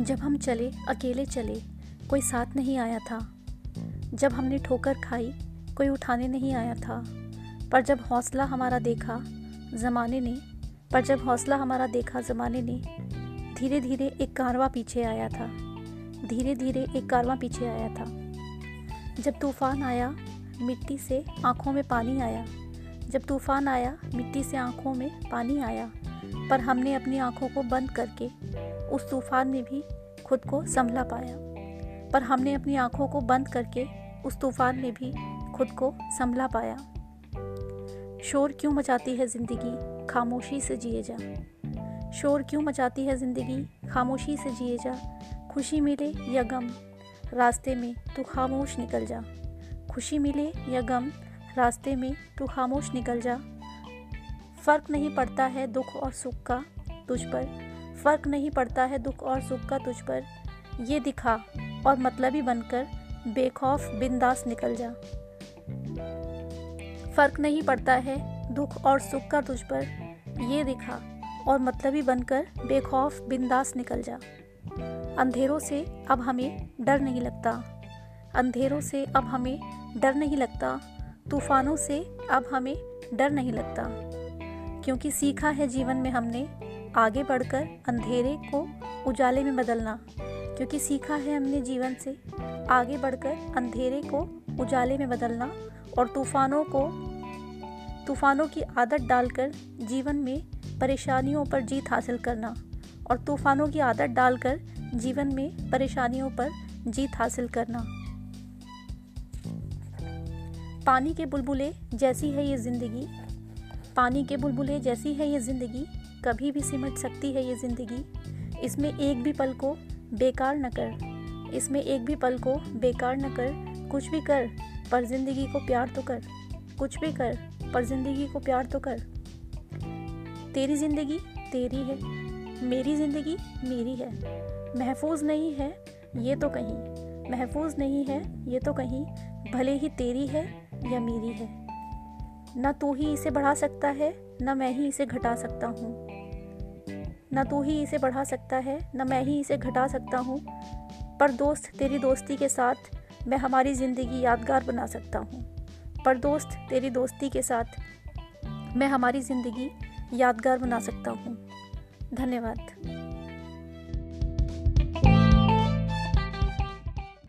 जब हम चले, अकेले चले, कोई साथ नहीं आया था। जब हमने ठोकर खाई, कोई उठाने नहीं आया था। पर जब हौसला हमारा देखा, ज़माने ने, पर जब हौसला हमारा देखा, ज़माने ने धीरे धीरे एक कारवा पीछे आया था। धीरे धीरे एक कारवा पीछे आया था। जब तूफ़ान आया, मिट्टी से आँखों में पानी आया जब तूफ़ान आया, मिट्टी से आँखों में पानी आया, पर हमने अपनी आँखों को बंद करके उस तूफ़ान में भी खुद को संभला पाया। पर हमने अपनी आँखों को बंद करके उस तूफ़ान में भी खुद को संभला पाया। शोर क्यों मचाती है ज़िंदगी? खामोशी से जिए जा। शोर क्यों मचाती है ज़िंदगी? खामोशी से जिए जा। खुशी मिले या गम? रास्ते में तू खामोश निकल जा। खुशी मिले या गम? रास्ते में तू खामोश निकल जा। फ़र्क नहीं पड़ता है दुख और सुख का तुझ पर। फ़र्क नहीं पड़ता है दुख और सुख का तुझ पर। ये दिखा और मतलबी बनकर बेखौफ, बिंदास निकल जा। फ़र्क नहीं पड़ता है दुख और सुख का तुझ पर। ये दिखा और मतलबी बनकर बेखौफ, बिंदास निकल जा। अंधेरों से अब हमें डर नहीं लगता। अंधेरों से अब हमें डर नहीं लगता। तूफानों से अब हमें डर नहीं लगता, क्योंकि सीखा है जीवन में हमने आगे बढ़कर अंधेरे को उजाले में बदलना, क्योंकि सीखा है हमने जीवन से आगे बढ़कर अंधेरे को उजाले में बदलना और तूफानों को, तूफानों की आदत डालकर जीवन में परेशानियों पर जीत हासिल करना और तूफानों की आदत डालकर जीवन में परेशानियों पर जीत हासिल करना। पानी के बुलबुले जैसी है ये ज़िंदगी। पानी के बुलबुले जैसी है ये ज़िंदगी। कभी भी सिमट सकती है ये ज़िंदगी। इसमें एक भी पल को बेकार न कर। इसमें एक भी पल को बेकार न कर। कुछ भी कर, पर ज़िंदगी को प्यार तो कर। कुछ भी कर, पर ज़िंदगी को प्यार तो कर। तेरी ज़िंदगी तेरी है। मेरी ज़िंदगी मेरी है। महफूज नहीं है ये तो कहीं। महफूज नहीं है ये तो कहीं। भले ही तेरी है या मेरी है। न तू ही इसे बढ़ा सकता है, न मैं ही इसे घटा सकता हूँ। न तू ही इसे बढ़ा सकता है, न मैं ही इसे घटा सकता हूँ। पर दोस्त तेरी दोस्ती के साथ मैं हमारी ज़िंदगी यादगार बना सकता हूँ। पर दोस्त तेरी दोस्ती के साथ मैं हमारी ज़िंदगी यादगार बना सकता हूँ। धन्यवाद।